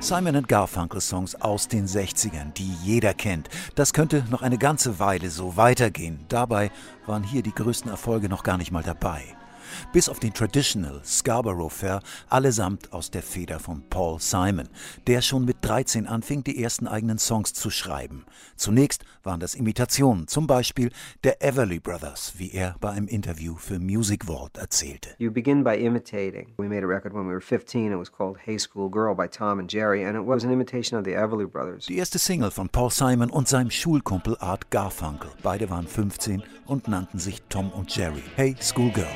Simon Garfunkel Songs aus den 60ern, die jeder kennt. Das könnte noch eine ganze Weile so weitergehen. Dabei waren hier die größten Erfolge noch gar nicht mal dabei bis auf den Traditional Scarborough Fair allesamt aus der Feder von Paul Simon, der schon mit 13 anfing, die ersten eigenen Songs zu schreiben. Zunächst waren das Imitationen, zum Beispiel der Everly Brothers, wie er bei einem Interview für Music Vault erzählte. You begin by imitating. We made a record when we were 15. It was called Hey School Girl by Tom and Jerry and it was an imitation of the Everly Brothers. Die erste Single von Paul Simon und seinem Schulkumpel Art Garfunkel. Beide waren 15 und nannten sich Tom und Jerry. Hey School Girl.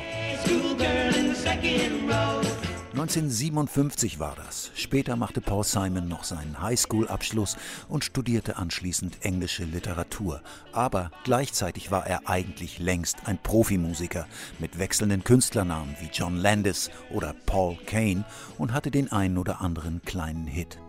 1957 war das. Später machte Paul Simon noch seinen Highschool-Abschluss und studierte anschließend englische Literatur. Aber gleichzeitig war er eigentlich längst ein Profimusiker mit wechselnden Künstlernamen wie John Landis oder Paul Kane und hatte den einen oder anderen kleinen Hit.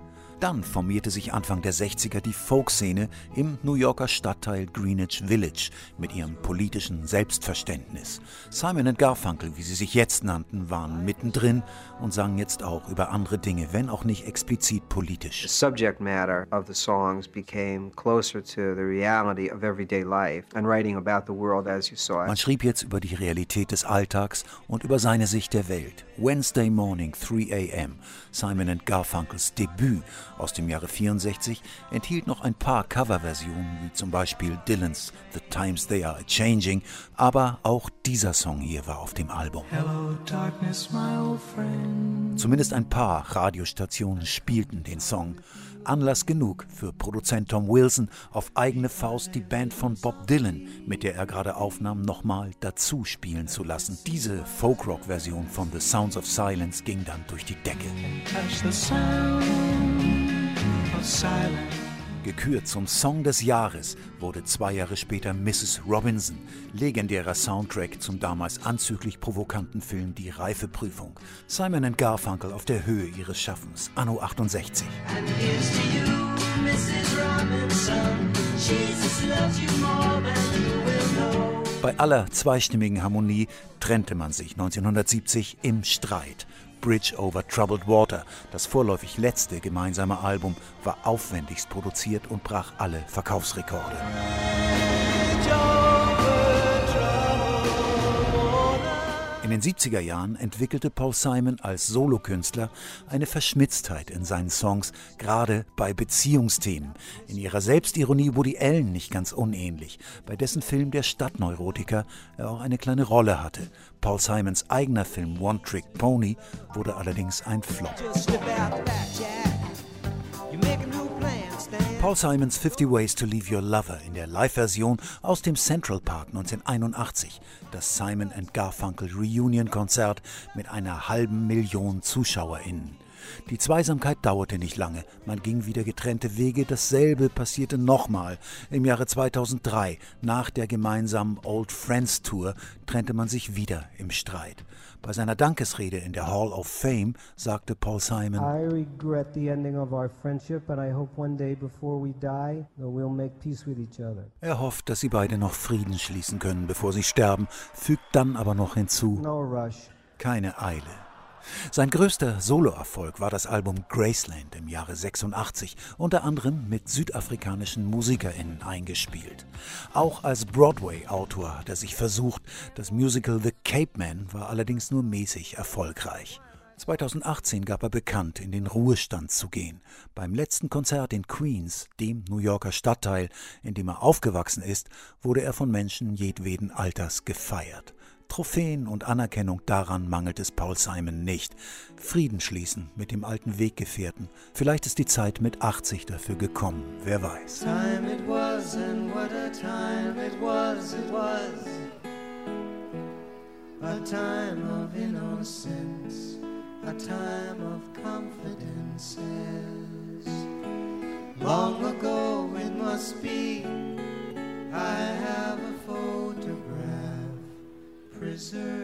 Dann formierte sich Anfang der 60er die Folkszene im New Yorker Stadtteil Greenwich Village mit ihrem politischen Selbstverständnis. Simon Garfunkel, wie sie sich jetzt nannten, waren mittendrin und sangen jetzt auch über andere Dinge, wenn auch nicht explizit politisch. The subject matter of the songs became closer to the reality of everyday life and writing about the world as you saw it. Man schrieb jetzt über die Realität des Alltags und über seine Sicht der Welt. Wednesday Morning 3 a.m. Simon Garfunkels Debüt aus dem Jahre 64 enthielt noch ein paar Coverversionen, wie zum Beispiel Dylans The Times They Are Changing, aber auch dieser Song hier war auf dem Album. Hello, darkness, Zumindest ein paar Radiostationen spielten den Song. Anlass genug für Produzent Tom Wilson, auf eigene Faust die Band von Bob Dylan, mit der er gerade aufnahm, nochmal dazu spielen zu lassen. Diese Folkrock-Version von The Sounds of Silence ging dann durch die Decke. Gekürt zum Song des Jahres wurde zwei Jahre später Mrs. Robinson, legendärer Soundtrack zum damals anzüglich provokanten Film Die Reifeprüfung. Simon Garfunkel auf der Höhe ihres Schaffens, Anno 68. Bei aller zweistimmigen Harmonie trennte man sich 1970 im Streit. Bridge Over Troubled Water, das vorläufig letzte gemeinsame Album, war aufwendigst produziert und brach alle Verkaufsrekorde. Den 70er Jahren entwickelte Paul Simon als Solokünstler eine Verschmitztheit in seinen Songs, gerade bei Beziehungsthemen. In ihrer Selbstironie Woody Allen nicht ganz unähnlich, bei dessen Film Der Stadtneurotiker er auch eine kleine Rolle hatte. Paul Simons eigener Film One Trick Pony wurde allerdings ein Flop. Paul Simons 50 Ways to Leave Your Lover in der Live-Version aus dem Central Park 1981, das Simon Garfunkel Reunion-Konzert mit einer halben Million ZuschauerInnen. Die Zweisamkeit dauerte nicht lange, man ging wieder getrennte Wege, dasselbe passierte nochmal. Im Jahre 2003, nach der gemeinsamen Old Friends Tour, trennte man sich wieder im Streit. Bei seiner Dankesrede in der Hall of Fame sagte Paul Simon, I regret the ending of our friendship and I hope one day before we die we'll make peace with each other. Er hofft, dass sie beide noch Frieden schließen können, bevor sie sterben, fügt dann aber noch hinzu, no rush. keine Eile. Sein größter Soloerfolg war das Album Graceland im Jahre 86, unter anderem mit südafrikanischen MusikerInnen eingespielt. Auch als Broadway-Autor hat er sich versucht, das Musical The Cape Man war allerdings nur mäßig erfolgreich. 2018 gab er bekannt, in den Ruhestand zu gehen. Beim letzten Konzert in Queens, dem New Yorker Stadtteil, in dem er aufgewachsen ist, wurde er von Menschen jedweden Alters gefeiert. Trophäen und Anerkennung daran mangelt es Paul Simon nicht. Frieden schließen mit dem alten Weggefährten. Vielleicht ist die Zeit mit 80 dafür gekommen, wer weiß. Time it was and what a time it was, it was a time of innocence, a time of confidences. Long ago it must be, I have a photograph preserved.